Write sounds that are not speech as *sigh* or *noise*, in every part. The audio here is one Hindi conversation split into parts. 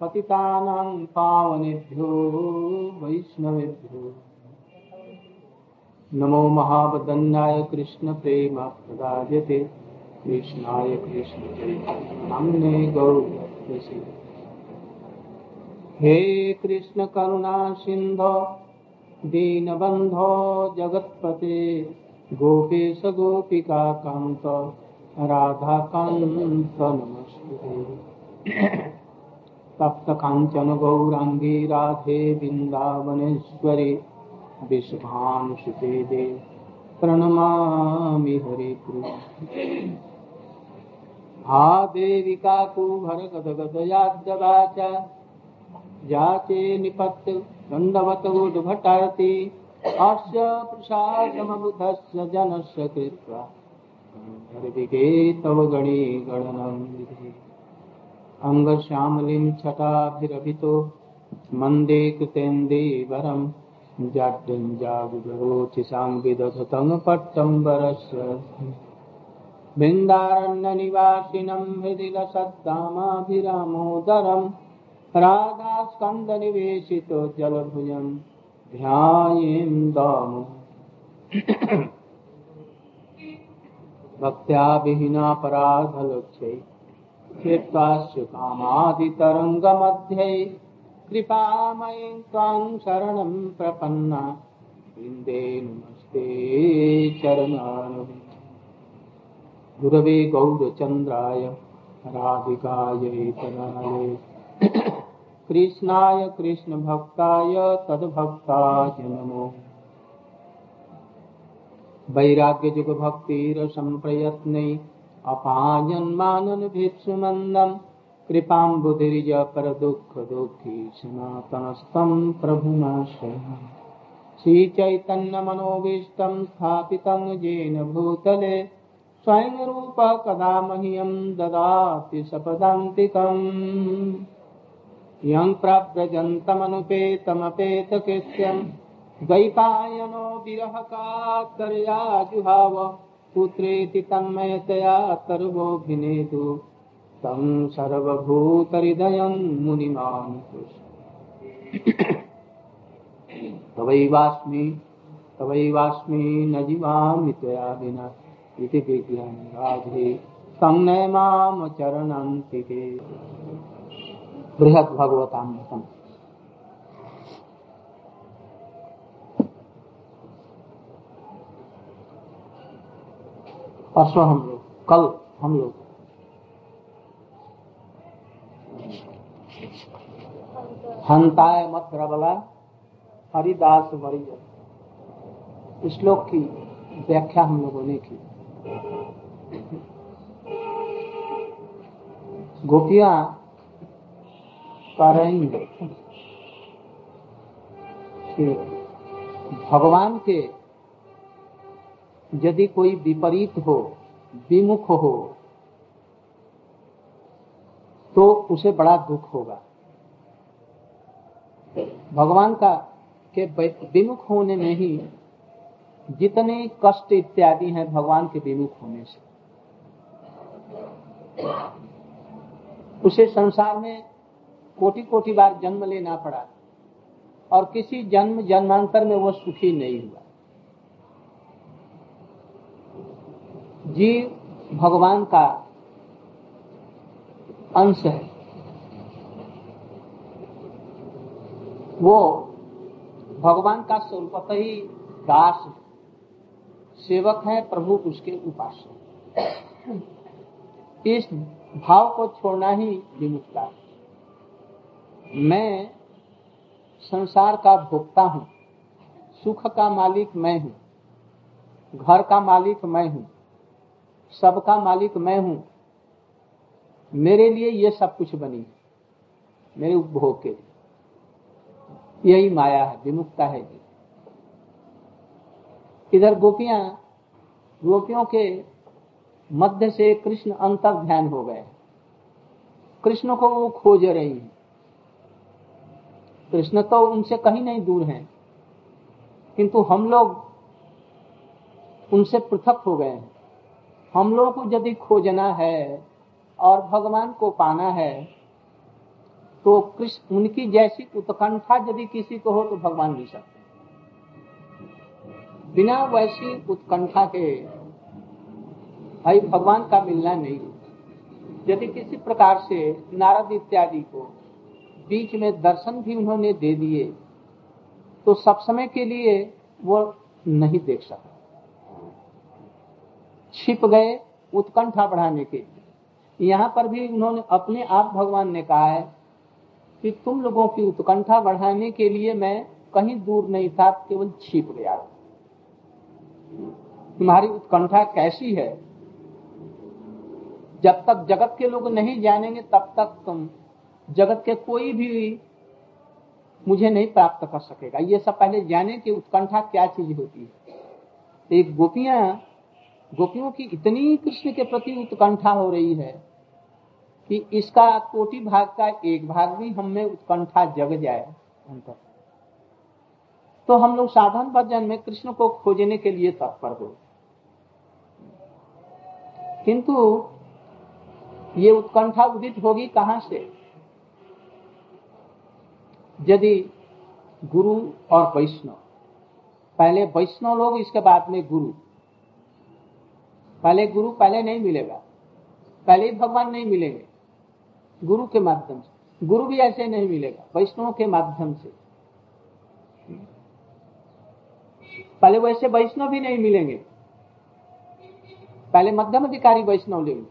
पतितानां पावनेभ्यो वैष्णवेभ्यो। नमो महावदन्नाय कृष्ण प्रेम प्रदायते कृष्णाय कृष्ण नामने गौर हे कृष्ण करुणा सिंधो दीनबन्धो जगत्पते। गोपेश गोपिका कान्त, राधाकान्त नमस्ते। तप्त काञ्चन गौराङ्गी राधे वृन्दावनेश्वरी विश्वानुसुते दे प्रणमामि हरे हा देविका कुभर गदगदयाद्यवाच जाचे निपत्य दण्डवत उद्भटार्ति अस्य प्रसादमबुधस्य जनस्य कृत्वा तव गणे गणनं विधि। अङ्गश्यामलिं छटाभिरभितो मन्दे कृतेन्दीवरम् जाड्यं जागुरोचिसां विदधतं पट्टम्बरस्य। बृन्दारण्यनिवासिनं हृदि लसद्दामाभिरामोदरम् राधास्कन्दनिवेशितो जलभुजं ध्यायेन्दम भक्त्या विहीनापराधलक्ष्यै क्षेत्वास्य कामादितरङ्गमध्ये कृपामयीं त्वां शरणं प्रपन्ना। वृन्दे नमस्ते चरणानवि गुरवे गौरचन्द्राय राधिकायै तराय कृष्णाय कृष्णभक्ताय तद्भक्ताय नमो। वैराग्यजुगभक्तिरसम्प्रयत्नै अपायन्मानन् भिक्षुमन्दम् कृपाम्बुधिर्य परदुःखदुःखी सनातनस्तं प्रभुमाश्रयः श्रीचैतन्यमनोभीष्टं स्थापितं येन भूतले। स्वयं रूप कदा मह्यं ददाति सपदान्तिकम्। यं प्रव्रजन्तमनुपेतमपेतकृत्यं द्वैपायनो विरहकातर्या जुहाव पुत्रेति तन्मयतया तर्वोऽभिनेतु तं सर्वभूतहृदयं मुनिमान् तवैवास्मि तवैवास्मि न जीवामि त्वया विना इति विज्ञान राधे तं नैमां चरणान्तिके बृहद परसों हम लोग, कल हम लोग। हंताय मत प्रबला, हरिदास वरिय श्लोक की व्याख्या हम लोगों ने की। गोपियाँ कह रही कि भगवान के यदि कोई विपरीत हो, विमुख हो तो उसे बड़ा दुख होगा। भगवान का के विमुख होने में ही जितने कष्ट इत्यादि हैं भगवान के विमुख होने से। उसे संसार में कोटि कोटि बार जन्म लेना पड़ा और किसी जन्म जन्मांतर में वो सुखी नहीं हुआ। जीव भगवान का अंश है। वो भगवान का स्वरूप ही दास सेवक है, प्रभु उसके उपासक इस भाव को छोड़ना ही विमुखता है। मैं संसार का भोक्ता हूँ, सुख का मालिक मैं हूँ, घर का मालिक मैं हूँ सबका मालिक मैं हूँ। मेरे लिए ये सब कुछ बनी मेरे उपभोग के लिए। यही माया है, विमुक्ता है जी इधर गोपियाँ, गोपियों के मध्य से कृष्ण अंतर ध्यान हो गए। कृष्ण को वो खोज रही है। कृष्ण तो उनसे कहीं नहीं दूर हैं। किंतु हम लोग उनसे पृथक हो गए हैं। हम लोगों को यदि खोजना है और भगवान को पाना है तो कृष्ण, उनकी जैसी उत्कंठा यदि किसी को हो तो भगवान भी सकते। बिना वैसी उत्कंठा के भाई भगवान का मिलना नहीं यदि किसी प्रकार से नारद इत्यादि को बीच में दर्शन भी उन्होंने दे दिए तो सब समय के लिए वो नहीं देख सकते। छिप गए उत्कंठा बढ़ाने के लिए। यहाँ पर भी उन्होंने अपने आप भगवान ने कहा है कि तुम लोगों की उत्कंठा बढ़ाने के लिए मैं कहीं दूर नहीं था, केवल छिप गया तुम्हारी उत्कंठा कैसी है? जब तक जगत के लोग नहीं जानेंगे, तब तक तुम जगत के कोई भी मुझे नहीं प्राप्त कर सकेगा। ये सब पहले जाने की उत्कंठा क्या चीज़ होती है। एक गोपियाँ गोपियों की इतनी कृष्ण के प्रति उत्कंठा हो रही है कि इसका कोटि भाग का एक भाग भी हम उत्कंठा जग जाए अंतर तो हम लोग साधन भजन में कृष्ण को खोजने के लिए तत्पर हो। किंतु ये उत्कंठा उदित होगी कहाँ से? यदि गुरु और वैष्णव, पहले वैष्णव लोग, इसके बाद में गुरु। पहले गुरु पहले नहीं मिलेगा। पहले ही भगवान नहीं मिलेंगे। गुरु के माध्यम से। गुरु भी ऐसे नहीं मिलेगा, वैष्णव के माध्यम से। पहले वैसे वैष्णव भी नहीं मिलेंगे। पहले मध्यम अधिकारी वैष्णव लेंगे।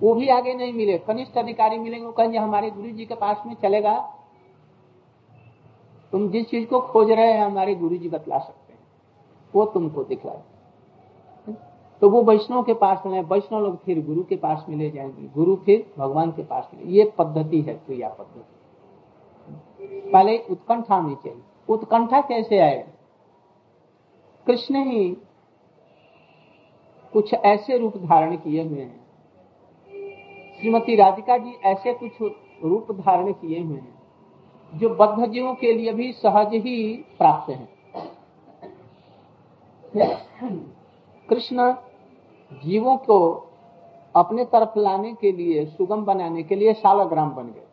वो भी आगे नहीं मिले। कनिष्ठ अधिकारी मिलेंगे, वो कहेंगे, हमारे गुरु जी के पास में चलेगा। तुम जिस चीज़ को खोज रहे हैं, हमारे गुरु जी बतला सकते हैं। वो तुमको दिखलाए तो वो वैष्णव के पास मिले वैष्णव लोग फिर गुरु के पास मिले जाएँगे। गुरु फिर भगवान के पास मिले ये पद्धति है, क्रिया पद्धति। पहले उत्कंठा होनी चाहिए। उत्कंठा कैसे आए? कृष्ण ही कुछ ऐसे रूप धारण किए हुए हैं। श्रीमती राधिका जी ऐसे कुछ रूप धारण किए हुए हैं, जो बद्ध जीवों के लिए भी सहज ही प्राप्त है। कृष्ण जीवों को अपने तरफ़ लाने के लिए सुगम बनाने के लिए सालग्राम बन गए।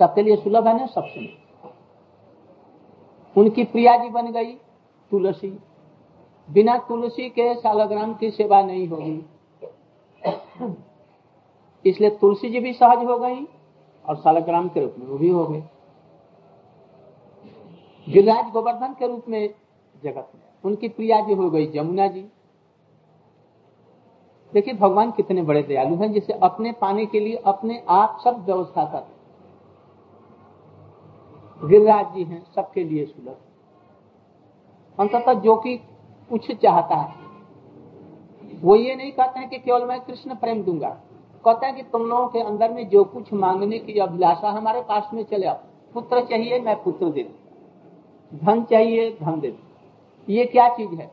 सबके लिए सुलभ है ना? सबसे उनकी प्रिया जी बन गई तुलसी। बिना तुलसी के सालग्राम की सेवा नहीं होगी। इसलिए तुलसी जी भी सहज हो गई और सालग्राम के रूप में वो भी हो गए। गिरिराज गोवर्धन के रूप में जगत में। उनकी प्रिया जी हो गई जमुना जी। देखिए, भगवान कितने बड़े दयालु हैं, जिसे अपने पाने के लिए अपने आप सब व्यवस्था कर गिरिराज जी हैं, सबके लिए सुलभ। अंततः जो कि कुछ चाहता है, वो ये नहीं कहते हैं कि केवल मैं कृष्ण प्रेम दूँगा। कहते हैं कि तुम लोगों के अंदर में जो कुछ मांगने की अभिलाषा हमारे पास में चले आओ। पुत्र चाहिए, मैं पुत्र दे धन चाहिए, धन दे दू ये क्या चीज़ है?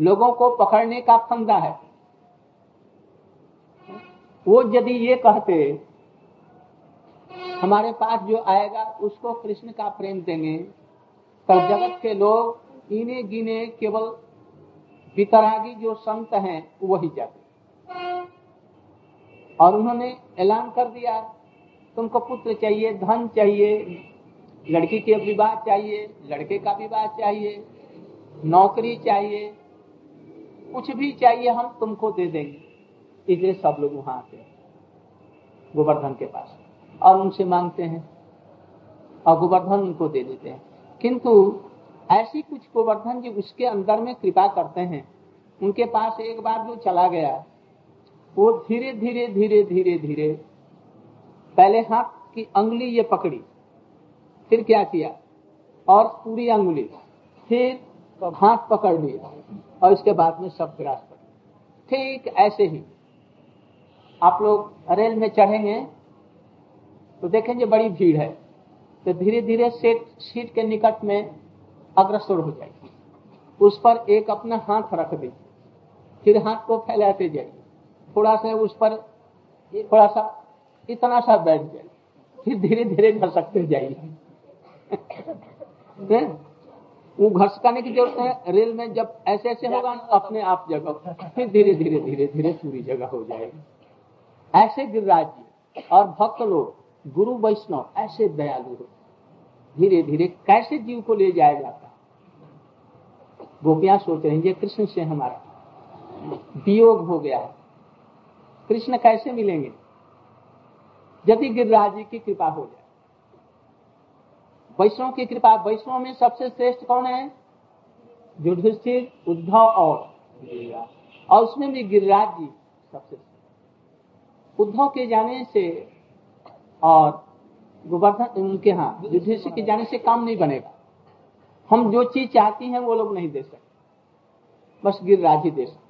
लोगों को पकड़ने का फंदा है। वो यदि ये कहते, हमारे पास जो आएगा, उसको कृष्ण का प्रेम देंगे। तब जगत के लोग इने गिने केवल वितरागी जो संत हैं, वही जाते। और उन्होंने ऐलान कर दिया, तुमको पुत्र चाहिए, धन चाहिए, लड़की के विवाह चाहिए, लड़के का विवाह चाहिए। नौकरी चाहिए, कुछ भी चाहिए हम तुमको दे देंगे। इसलिए सब लोग वहाँ आते हैं, गोवर्धन के पास। और उनसे मांगते हैं, और गोवर्धन उनको दे देते हैं। किंतु ऐसी कुछ गोवर्धन जी उसके अंदर में कृपा करते हैं। उनके पास एक बार जो चला गया, वो धीरे धीरे धीरे धीरे धीरे, पहले हाथ की अंगुली ये पकड़ी, फिर क्या किया? और पूरी अंगुली, फिर हाथ पकड़ लिया और इसके बाद में सब ग्रास पड़े ठीक ऐसे ही। आप लोग रेल में चढ़ेंगे तो देखेंगे बड़ी भीड़ है। तो धीरे धीरे सीट सीट के निकट में अग्रसर हो जाएगी उस पर एक अपना हाथ रख दीजिए। फिर हाथ को फैलाते जाइए। थोड़ा सा उस पर थोड़ा सा, इतना सा बैठ जाए फिर धीरे धीरे घसकते जाइए। वो घसकाने की ज़रूरत है, रेल में जब ऐसे ऐसे होगा, अपने आप जगह फिर धीरे धीरे धीरे धीरे पूरी जगह हो जाएगी। ऐसे गिरिराज और भक्त लोग, गुरु वैष्णव, ऐसे दयालु हो धीरे धीरे कैसे जीव को ले जाया जाता गोपियाँ सोच रही है कृष्ण से हमारा वियोग हो गया है। कृष्ण कैसे मिलेंगे? यदि गिरिराज जी की कृपा हो जाए। वैष्णव की कृपा। वैष्णव में सबसे श्रेष्ठ कौन है? युधिष्ठिर, उद्धव और और उसमें भी गिरिराज जी सबसे उद्धव के जाने से और गोवर्धन, उनके यहाँ युधिष्ठिर के जाने से काम नहीं बनेगा। हम जो चीज़ चाहती हैं वो लोग नहीं दे सकते। बस गिरिराज ही दे सकते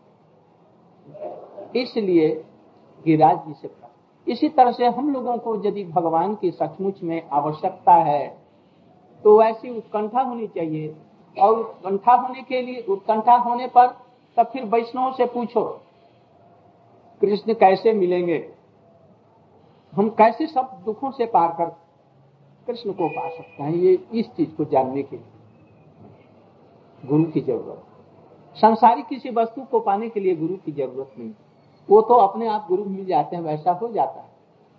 इसलिए गिरिराज जी से इसी तरह से हम लोगों को यदि भगवान की सचमुच में आवश्यकता है तो ऐसी उत्कंठा होनी चाहिए। और उत्कंठा होने के लिए, उत्कंठा होने पर तब फिर वैष्णव से पूछो, कृष्ण कैसे मिलेंगे? हम कैसे सब दुखों से पार कर, कृष्ण को पा सकते हैं? ये इस चीज़ को जानने के लिए, गुरु की ज़रूरत। संसारी किसी वस्तु को पाने के लिए गुरु की ज़रूरत नहीं। वो तो अपने आप गुरु मिल जाते हैं, वैसा हो जाता है।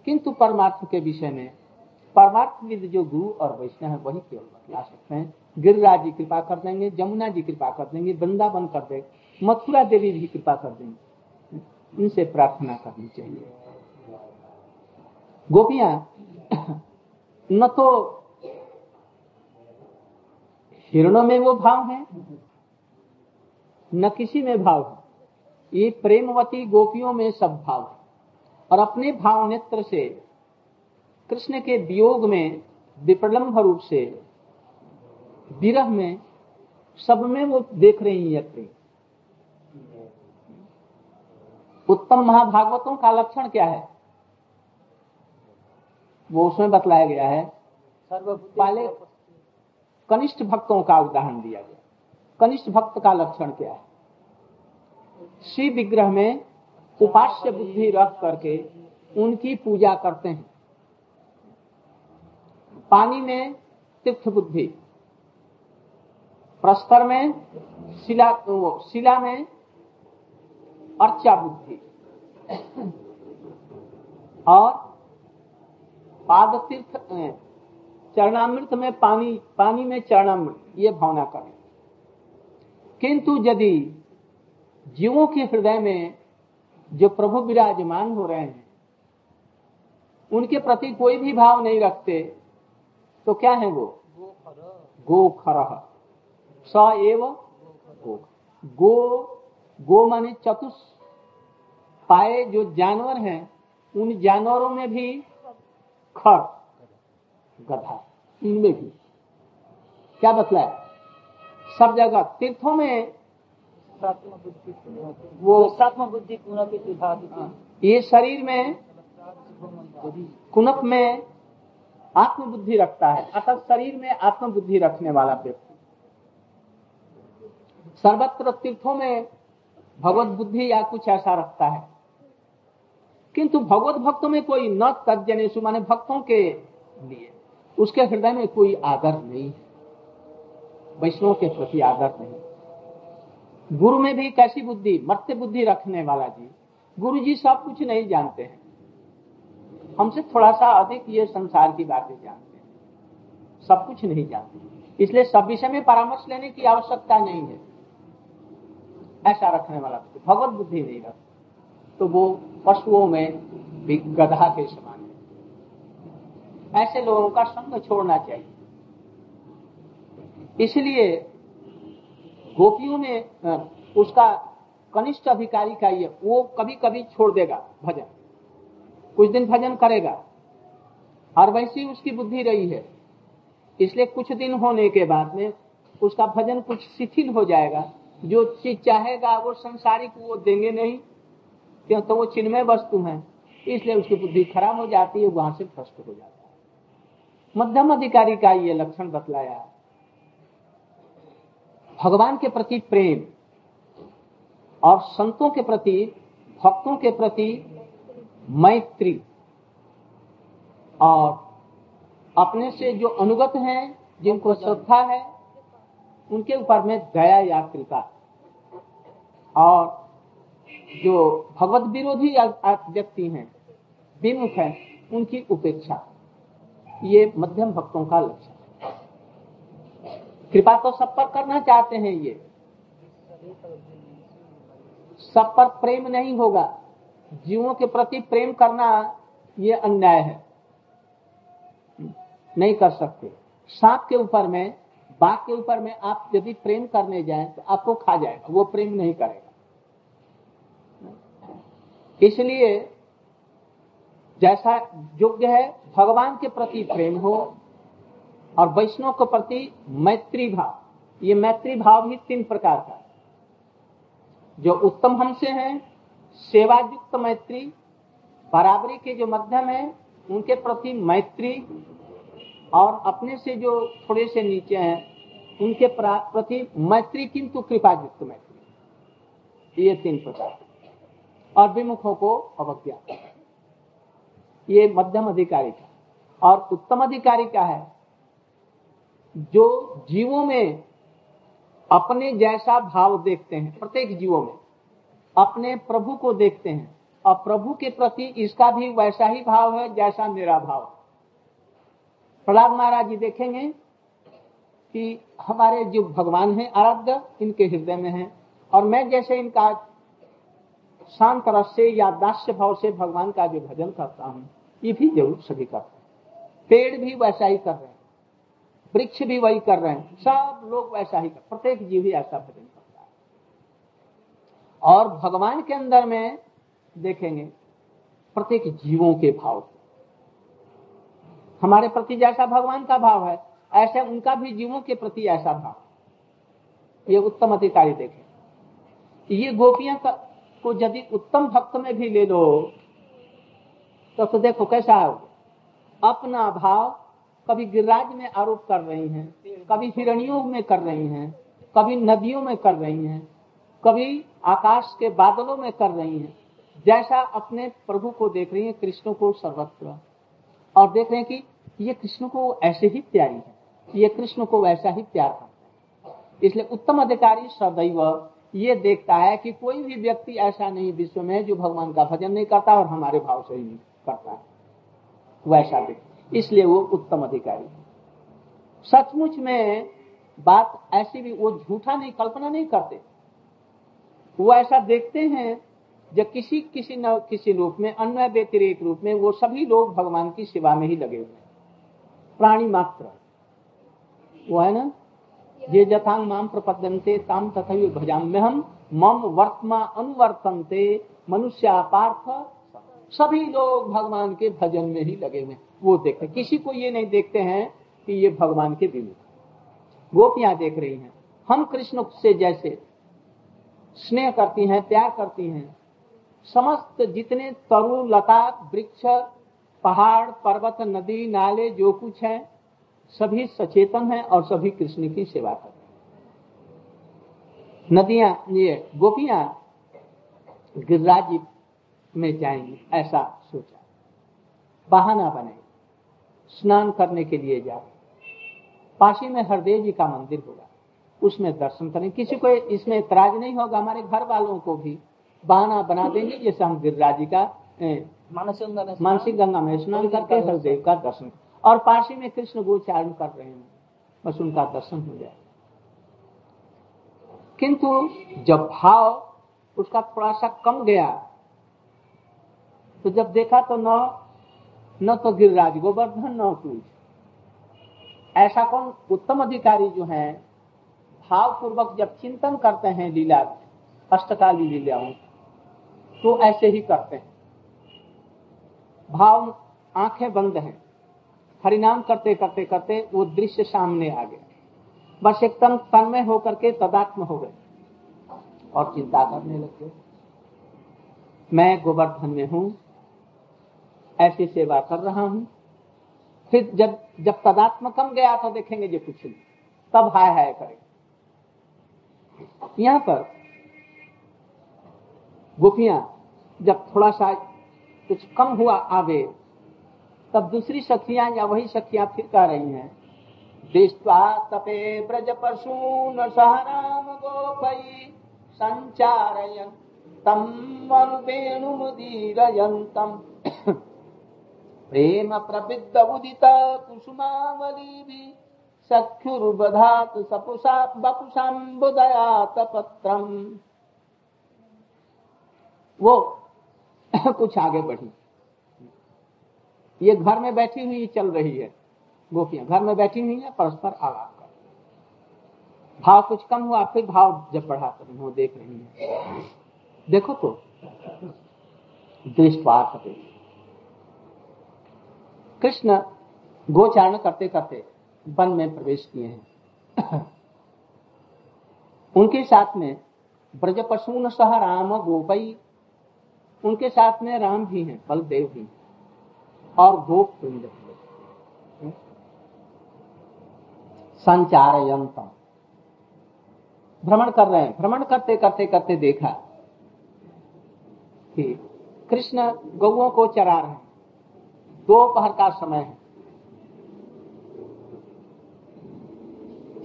किंतु परमार्थ के विषय में परमार्थ विद जो गुरु और वैष्णव है, वही केवल बतला सकते हैं। गिरिराज जी कृपा कर देंगे जमुना जी कृपा कर देंगे, वृंदावन कर देंगे, मथुरा देवी भी कृपा कर देंगे। इनसे प्रार्थना करनी चाहिए। गोपियाँ, न तो हिरणों में वो भाव है, न किसी में भाव है। ये प्रेमवती गोपियों में सब भाव है। और अपने भाव नेत्र से कृष्ण के वियोग में विप्रलम्भ रूप से विरह में सब में वो देख रही है उत्तम महाभागवतों का लक्षण क्या है? वो उसमें बतलाया गया है। पहले कनिष्ठ भक्तों का उदाहरण दिया गया। कनिष्ठ भक्त का लक्षण क्या है? शिव विग्रह में उपास्य बुद्धि रख करके उनकी पूजा करते हैं। पानी में तीर्थ बुद्धि, प्रस्तर में शिला, वो शिला में अर्चा बुद्धि और पाद तीर्थ चरणामृत में पानी पानी में चरणामृत, ये भावना करें किंतु यदि जीवों के हृदय में जो प्रभु विराजमान हो रहे हैं, उनके प्रति कोई भी भाव नहीं रखते तो क्या है वो? गो खर स एव गो। गो गो माने चतुष। पाए जो जानवर हैं उन जानवरों में भी खर गधा इनमें भी। क्या बतला है सब जगह तीर्थों में वो सात्म बुद्धि ये शरीर में कुनप में आत्मबुद्धि रखता है, अतः शरीर में आत्मबुद्धि रखने वाला व्यक्ति। सर्वत्र तीर्थों में भगवत बुद्धि या कुछ ऐसा रखता है। किंतु भगवत भक्तों में कोई न तजनेशु माने भक्तों के लिए, उसके हृदय में कोई आदर नहीं है। वैष्णव के प्रति आदर नहीं गुरु में भी कैसी बुद्धि, मत्स्य बुद्धि रखने वाला जी, गुरु जी सब कुछ नहीं जानते हैं। हमसे थोड़ा सा अधिक ये संसार की बातें जानते हैं। सब कुछ नहीं जानते। इसलिए सब विषय में परामर्श लेने की आवश्यकता नहीं है। ऐसा रखने वाला भगवत बुद्धि नहीं रखता। तो वो पशुओं में भी गधा के समान है। ऐसे लोगों का संग छोड़ना चाहिए। इसलिए गोपियों में उसका कनिष्ठ अधिकारी का ये, वो कभी कभी छोड़ देगा भजन। कुछ दिन भजन करेगा। और वैसी उसकी बुद्धि रही है। इसलिए कुछ दिन होने के बाद में उसका भजन कुछ शिथिल हो जाएगा। जो चीज़ चाहेगा वो संसारिक वो देंगे नहीं क्यों तो वो चिन्मय वस्तु है। इसलिए उसकी बुद्धि खराब हो जाती है, वहाँ से भ्रष्ट हो जाता है। मध्यम अधिकारी का ये लक्षण बतलाया। भगवान के प्रति प्रेम और संतों के प्रति, भक्तों के प्रति मैत्री और अपने से जो अनुगत हैं, जिनको श्रद्धा है, उनके ऊपर में दया या कृपा और जो भगवत विरोधी व्यक्ति हैं, विमुख है, उनकी उपेक्षा। ये मध्यम भक्तों का लक्षण कृपा तो सब पर करना चाहते हैं ये। सब पर प्रेम नहीं होगा। जीवों के प्रति प्रेम करना ये अन्याय है। नहीं कर सकते। सांप के ऊपर में, बाघ के ऊपर में आप यदि प्रेम करने जाए तो आपको खा जाएगा। वो प्रेम नहीं करेगा। इसलिए जैसा योग्य है, भगवान के प्रति प्रेम हो और वैष्णव के प्रति मैत्री भाव। ये मैत्री भाव भी तीन प्रकार का जो उत्तम हमसे है सेवायुक्त मैत्री, बराबरी के जो मध्यम है, उनके प्रति मैत्री और अपने से जो थोड़े से नीचे हैं, उनके प्रति मैत्री किंतु कृपायुक्त मैत्री। ये तीन प्रकार। और विमुखों को अवज्ञा। ये मध्यम अधिकारी का। और उत्तम अधिकारी का है? जो जीवों में अपने जैसा भाव देखते हैं, प्रत्येक जीवों में। अपने प्रभु को देखते हैं। और प्रभु के प्रति इसका भी वैसा ही भाव है जैसा मेरा भाव प्रहलाद महाराज जी देखेंगे कि हमारे जो भगवान हैं, आराध्य, इनके हृदय में है। और मैं जैसे इनका शांत रस से या दास्य भाव से भगवान का जो भजन करता हूँ, ये भी ज़रूर सभी करते हैं। पेड़ भी वैसा ही कर रहे हैं, वृक्ष भी वही कर रहे हैं, सब लोग वैसा ही कर, प्रत्येक जीव ही ऐसा भजन और भगवान के अंदर में देखेंगे प्रत्येक जीवों के भाव हमारे प्रति जैसा भगवान का भाव है ऐसे उनका भी जीवों के प्रति ऐसा भाव ये उत्तम अधिकारी देखे। ये गोपियाँ को यदि उत्तम भक्त में भी ले लो तो, तो देखो कैसा है अपना भाव कभी गिरिराज में आरोप कर रही हैं कभी हिरणियों में कर रही हैं कभी नदियों में कर रही हैं कभी आकाश के बादलों में कर रही हैं। जैसा अपने प्रभु को देख रही हैं, कृष्ण को सर्वत्र। और देख रहे हैं कि ये कृष्ण को ऐसे ही प्यारी है। ये कृष्ण को वैसा ही प्यार है। इसलिए उत्तम अधिकारी सदैव ये देखता है कि कोई भी व्यक्ति ऐसा नहीं विश्व में जो भगवान का भजन नहीं करता और हमारे भाव से ही नहीं करता है। वैसा व्यक्ति इसलिए वो उत्तम अधिकारी सचमुच में बात ऐसी भी, वो झूठा नहीं, कल्पना नहीं करते। वो ऐसा देखते हैं जब किसी किसी न, किसी रूप में अन्य व्यतिरेक रूप में वो सभी लोग भगवान की सेवा में ही लगे हुए हैं। प्राणी मात्र। वो है ना? ये जथांग माम प्रपद्यंते ताम तथा भजाम्य हम मम वर्तमा अनुवर्तनते, मनुष्य पार्थ। सभी लोग भगवान के भजन में ही लगे हुए वो देखते किसी को ये नहीं देखते हैं कि ये भगवान के विमुख गोपियाँ देख रही हैं। हम कृष्ण से जैसे स्नेह करती हैं, प्यार करती हैं। समस्त जितने तरु लता वृक्ष, पहाड़, पर्वत, नदी, नाले, जो कुछ है, सभी सचेतन है और सभी कृष्ण की सेवा कर नदियाँ, ये गोपियाँ गिरिराज में जाएँगे, ऐसा सोचा। बहाना बने स्नान करने के लिए जाए पाशी में हरदेव जी का मंदिर होगा। उसमें दर्शन करें। किसी को इसमें इतराज नहीं होगा हमारे घर वालों को भी। बहाना बना देंगे जैसे हम गिरिराज जी का मानसिक गंगा में स्नान करके हरदेव का दर्शन और पाशी में कृष्ण गोचारण कर रहे हैं बस उनका दर्शन हो जाए। किंतु जब भाव उसका थोड़ा सा कम गया तो जब देखा तो न न तो गिरिराज गोवर्धन न कुछ ऐसा कौन उत्तम अधिकारी जो है भाव पूर्वक जब चिंतन करते हैं लीला अष्टकाली लीलाओं तो ऐसे ही करते हैं। भाव आँखें बंद हैं। हरिनाम करते करते करते वो दृश्य सामने आ गया। बस एकदम तन्मय होकर के तदात्म हो गए और चिंता करने लगे मैं गोवर्धन में हूँ, ऐसी सेवा कर रहा हूँ। फिर जब जब तदात्म कम गया तो देखेंगे जो कुछ नहीं। तब हाय हाय करें यहाँ पर गोपियाँ जब थोड़ा सा कुछ कम हुआ आगे, तब दूसरी सखियाँ या वही सखियाँ फिर कह रही हैं, दृष्टवा तपे ब्रज पशून सहराम गोपई संचारयन, तम वेणुमुदीरयंतम *coughs* प्रेम प्रविद्ध उदित कुसुमावली भी सख्युर्बधात सपुषा बपुषाम्बुदयात पत्रम वो, *coughs* कुछ आगे बढ़ी। ये घर में बैठी हुई चल रही है। गोपियाँ घर में बैठी हुई है, परस्पर आलाप कर भाव कुछ कम हुआ, फिर भाव जब बढ़ा कर वो देख रही है। देखो तो दृष्टवार कृष्ण गोचारण करते करते वन में प्रवेश किए हैं। *coughs* उनके साथ में ब्रज पशुन सह राम गोपई, उनके साथ में राम भी हैं, बलदेव भी और गोप पिंड संचार यंत्र भ्रमण कर रहे हैं। भ्रमण करते करते करते देखा कि कृष्ण गौओं को चरा रहे हैं। दोपहर का समय है।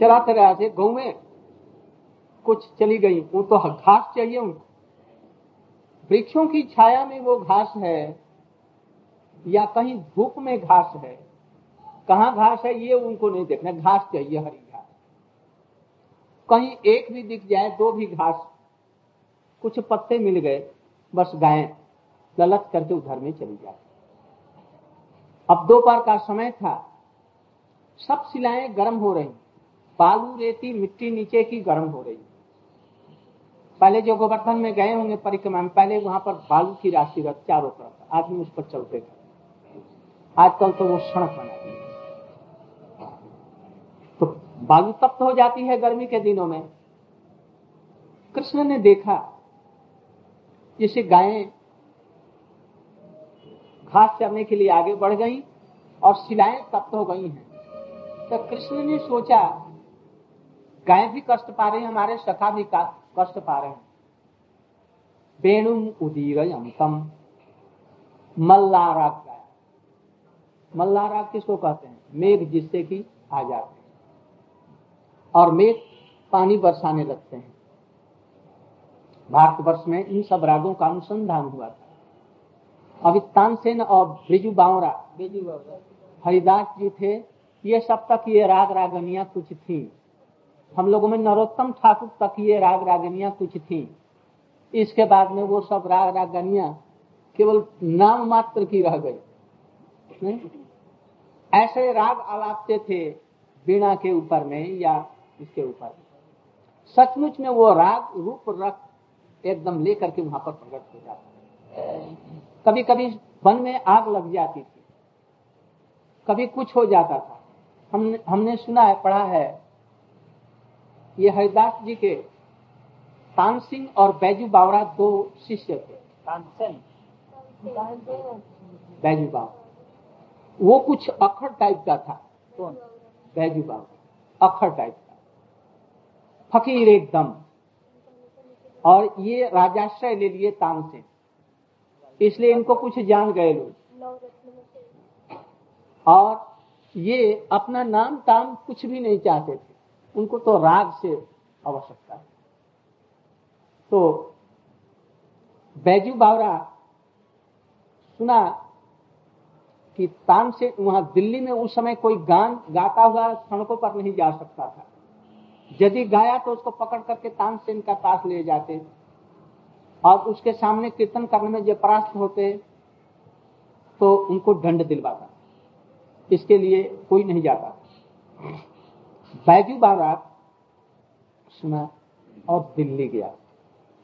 चराते रहे गौ में कुछ चली गई। वो तो घास चाहिए उनको। वृक्षों की छाया में वो घास है, या कहीं धूप में घास है। कहा घास है, ये उनको नहीं देखना। घास चाहिए, हरी घास। कहीं एक भी दिख जाए, दो भी घास, कुछ पत्ते मिल गए, बस गाय ललत करके उधर में चली जाती। अब दोपहर का समय था। सब सिलाएँ गर्म हो रही। बालू रेती मिट्टी नीचे की गर्म हो रही पहले जो गोवर्धन में गए होंगे परिक्रमा में, पहले वहाँ पर बालू की राशि रथ चारों तरफ़ आदमी उस पर चलते थे आजकल तो वो सड़क बना दी तो बालू तप्त हो जाती है गर्मी के दिनों में। कृष्ण ने देखा, जैसे गायें घास चरने के लिए आगे बढ़ गई और शिलाएँ तप्त हो गई हैं। तो कृष्ण ने सोचा गाय भी कष्ट पा रहे हैं हमारे सखा भी कष्ट पा रहे हैं। वेणुम उदीर यमतम मल्लाराग गाय। मल्लाराग किसको कहते हैं? मेघ जिससे कि आ जाते हैं। और मेघ पानी बरसाने लगते हैं। भारतवर्ष में इन सब रागों का अनुसंधान हुआ था। अभी तानसेन और ब्रिजू बावरा। हरिदास जी थे ये सब तक ये राग रागनिया कुछ थी। हम लोगों में नरोत्तम ठाकुर तक ये राग रागनिया कुछ थी। इसके बाद में वो सब राग रागनिया केवल नाम मात्र की रह गई। ऐसे राग आलापते थे बीणा के ऊपर में या इसके ऊपर सचमुच में वो राग रूप रख एकदम लेकर के वहाँ पर प्रकट हो जाता कभी कभी वन में आग लग जाती थी। कभी कुछ हो जाता था। हमने हमने सुना है, पढ़ा है ये हरिदास जी के तान सिंह और बैजू बावरा दो शिष्य थे। बैजू बावरा वो कुछ अखड़ टाइप का था। कौन? बैजू बावरा अखड़ टाइप का। फकीर एकदम। और ये राजाश्रय ले लिए तानसेन इसलिए इनको कुछ जान गए लोग। और ये अपना नाम ताम कुछ भी नहीं चाहते थे। उनको तो राग से आवश्यकता है। तो बैजू बावरा सुना कि तान से वहाँ दिल्ली में उस समय कोई गान गाता हुआ सड़कों पर नहीं जा सकता था। यदि गाया तो उसको पकड़ करके तानसेन का पास ले जाते। और उसके सामने कीर्तन करने में जब परास्त होते तो उनको दंड दिलवाता। इसके लिए कोई नहीं जाता। बैजू बारात सुना और दिल्ली गया।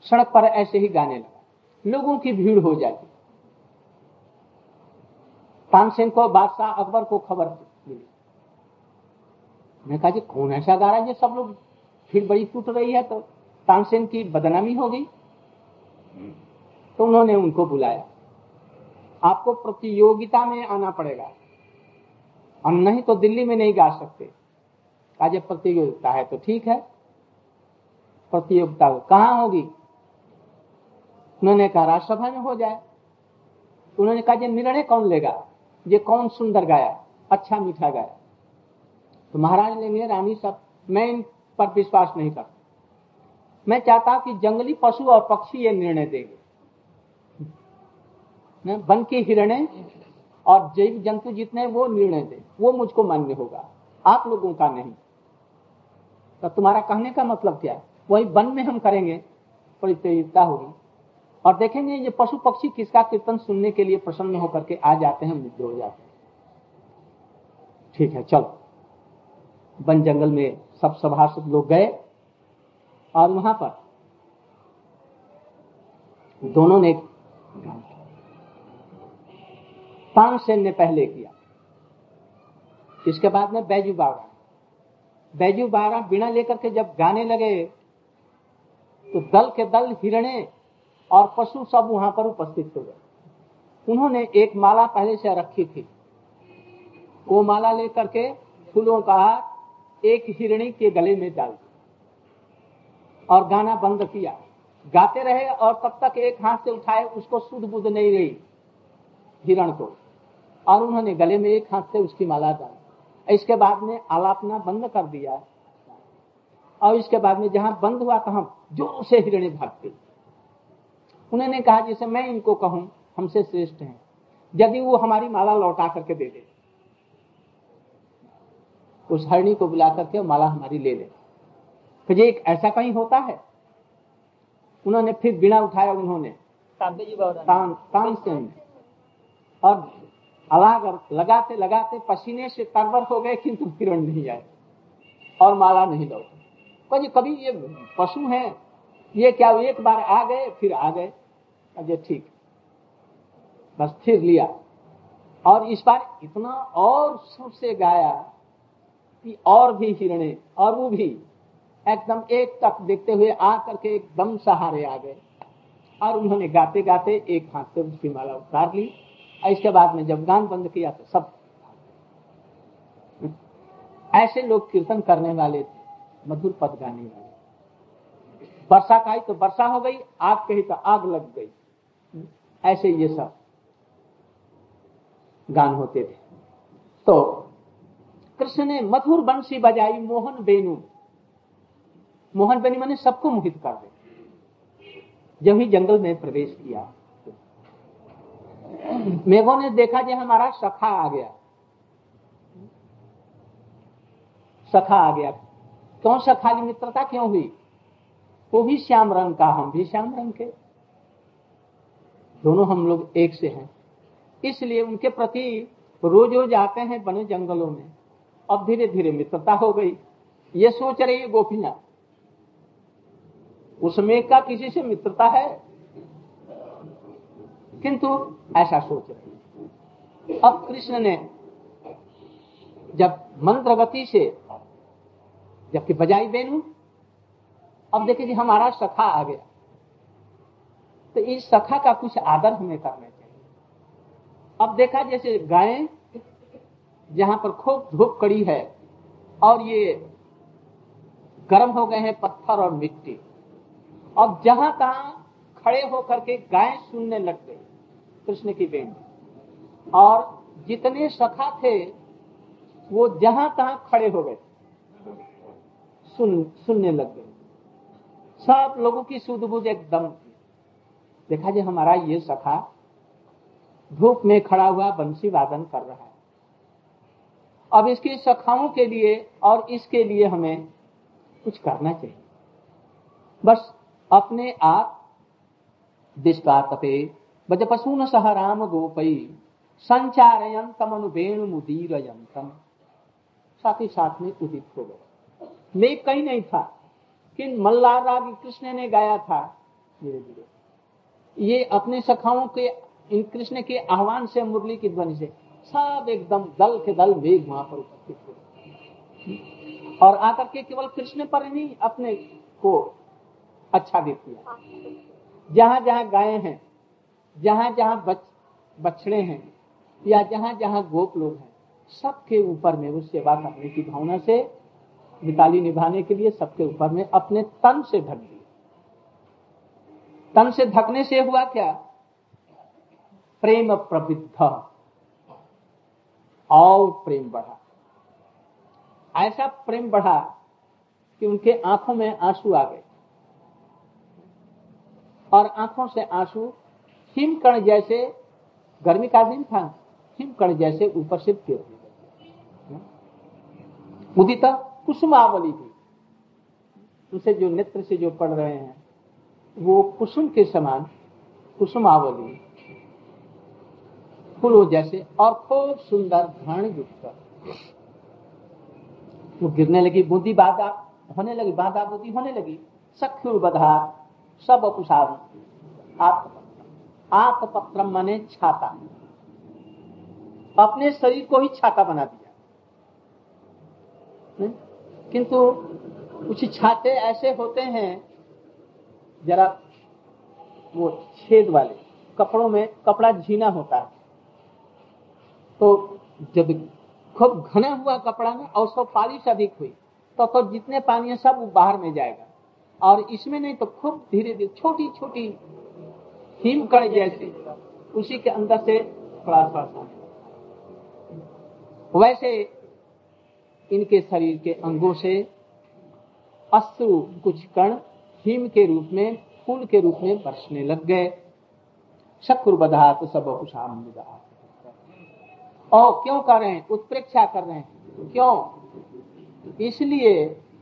सड़क पर ऐसे ही गाने लगा। लोगों की भीड़ हो जाती। तानसेन को, बादशाह अकबर को खबर मिली। मैं कहा, जी, कौन ऐसा गा रहा है? सब लोग फिर बड़ी टूट रही है तो तानसेन की बदनामी हो गई। तो उन्होंने उनको बुलाया। आपको प्रतियोगिता में आना पड़ेगा। और नहीं तो दिल्ली में नहीं गा सकते। आज प्रतियोगिता है तो ठीक है। प्रतियोगिता कहाँ होगी? उन्होंने कहा राज्यसभा में हो जाए। उन्होंने कहा निर्णय कौन लेगा? ये कौन सुंदर गाया? अच्छा मीठा गाया? तो महाराज लेंगे रानी सब मैं इन पर विश्वास नहीं करता। मैं चाहता कि जंगली पशु और पक्षी ये निर्णय देंगे। वन के हिरणे और जैव जंतु जितने वो निर्णय दे। वो मुझको मान्य होगा। आप लोगों का नहीं। तो तुम्हारा कहने का मतलब क्या? है वही वन में हम करेंगे प्रतियोगिता होगी। और देखेंगे ये पशु पक्षी किसका कीर्तन सुनने के लिए प्रसन्न होकर के आ जाते हैं मुद्दे हो जाते हैं। ठीक है, चलो। वन जंगल में सब सभासद लोग गए, और वहाँ पर दोनों ने पाँच सैन्य पहले किया। इसके बाद में बैजू बावड़ा। बैजू बावड़ा बिना लेकर के जब गाने लगे तो दल के दल हिरणे और पशु सब वहाँ पर उपस्थित हो गए। उन्होंने एक माला पहले से रखी थी। वो माला लेकर के फूलों का एक हिरणी के गले में डाल दिया और गाना बंद किया। गाते रहे और तब तक एक हाथ से उठाए, उसको सुध बुध नहीं रही हिरण को। और उन्होंने गले में एक हाथ से उसकी माला डाली। इसके बाद में आलापना बंद कर दिया। और इसके बाद में जहाँ बंद हुआ तहां ज़ोर से हिरणी भागती उन्होंने कहा जैसे मैं इनको कहूँ हमसे श्रेष्ठ हैं। यदि वो हमारी माला लौटा करके दे दे। उस हरणी को बुला करके माला हमारी ले ले। फिर ये एक ऐसा कहीं होता है? उन्होंने फिर बिना उठाया उन्होंने। तान तान से और अलागर लगाते लगाते पसीने से तरबर हो गए, किंतु किरण नहीं आए और माला नहीं लौटे। कभी कभी ये पशु हैं, ये क्या एक बार आ गए, फिर आ गए। अजय ठीक। बस फिर लिया। और इस बार इतना और सुर से गाया कि और भी हिरणे, और वो भी एकदम एक तक देखते हुए आ करके एकदम सहारे आ गए। और उन्होंने गाते गाते एक हाथ से उसकी माला उतार ली। इसके बाद में जब गान बंद किया तो सब ऐसे लोग कीर्तन करने वाले थे, मधुर पद गाने वाले। वर्षा का ही तो वर्षा हो गई, आग कही तो आग लग गई। ऐसे ये सब गान होते थे। तो कृष्ण ने मधुर बंशी बजाई मोहन बेनु। मोहन बेनु मैंने सबको मोहित कर दे। जब ही जंगल में प्रवेश किया। मेघों ने देखा कि हमारा सखा आ गया। सखा आ गया। क्यों सखाली मित्रता क्यों हुई? वो भी श्याम रंग का, हम भी श्याम रंग के। दोनों हम लोग एक से हैं। इसलिए उनके प्रति रोज रोज आते हैं बने जंगलों में। अब धीरे धीरे मित्रता हो गई। ये सोच रही है गोपियाँ। उसमें का किसी से मित्रता है? किंतु ऐसा सोच रही अब कृष्ण ने जब मंत्र गति से, जबकि बजाई बेनू, अब देखिए जी, हमारा सखा आ गया। तो इस सखा का कुछ आदर हमें करना चाहिए। अब देखा जैसे गायें, जहाँ पर खूब धूप कड़ी है, और ये गर्म हो गए हैं पत्थर और मिट्टी। अब जहाँ तहां खड़े होकर के गायें सुनने लग गई। कृष्ण की बेन। और जितने सखा थे, वो जहाँ तहां खड़े हो गए। सुन, सुनने लग गए। सब लोगों की सुध बुध एकदम देखा जी, हमारा ये सखा धूप में खड़ा हुआ बंसी वादन कर रहा है। अब इसकी सखाओं के लिए और इसके लिए हमें कुछ करना चाहिए। बस अपने आप दिष्टा तपे बजपसून सह राम गोपई संचारयंतम अनुवेणु मुदीरयंतम साथ ही साथ में उदित हो गए मैं कहीं नहीं था, कि मल्लार राग कृष्ण ने गाया था धीरे धीरे ये अपने सखाओं के, इन कृष्ण के आह्वान से मुरली की ध्वनि से सब एकदम दल के दल वेग वहाँ पर उपस्थित हो और आकर के केवल कृष्ण पर नहीं अपने को अच्छा देती है जहाँ जहाँ गाय हैं जहाँ जहाँ बच, बछड़े हैं या जहाँ जहाँ गोप लोग हैं सबके ऊपर में उस सेवा करने की भावना से मिताली निभाने के लिए सबके ऊपर में अपने तन से ढक दिए तन से ढकने से हुआ क्या? प्रेम प्रबुद्ध। और प्रेम बढ़ा। ऐसा प्रेम बढ़ा कि उनके आँखों में आँसू आ गए। और आँखों से आँसू हिमकण जैसे, गर्मी का दिन था, हिमकण जैसे ऊपर से गिर उदिता कुसुमावली थी उनसे जो नेत्र से जो पढ़ रहे हैं, वो कुसुम के समान कुसुमावली। फूलों जैसे और खूब सुंदर घृण युक्त वो गिरने लगी बुद्धि बाधा, होने लगी बाधा बुद्धि होने लगी सख्युर बधा सब अपुसार आप आत्मपत्र मने छाता। अपने शरीर को ही छाता बना दिया। किंतु कुछ छाते ऐसे होते हैं जरा वो छेद वाले कपड़ों में कपड़ा झीना होता है। तो जब खूब घना हुआ कपड़ा में और सब पालिश अधिक हुई तो, तो जितने पानी है सब बाहर में जाएगा। और इसमें नहीं तो खूब धीरे धीरे छोटी छोटी हिमकण जैसे। उसी के अंदर से थोड़ा थोड़ा वैसे इनके शरीर के अंगों से अश्रु कुछ कण हिम के रूप में, फूल के रूप में बरसने लग गए। शक्रु बधा तो सब उषाम और क्यों कर रहे हैं? उत्प्रेक्षा कर रहे हैं। क्यों? इसलिए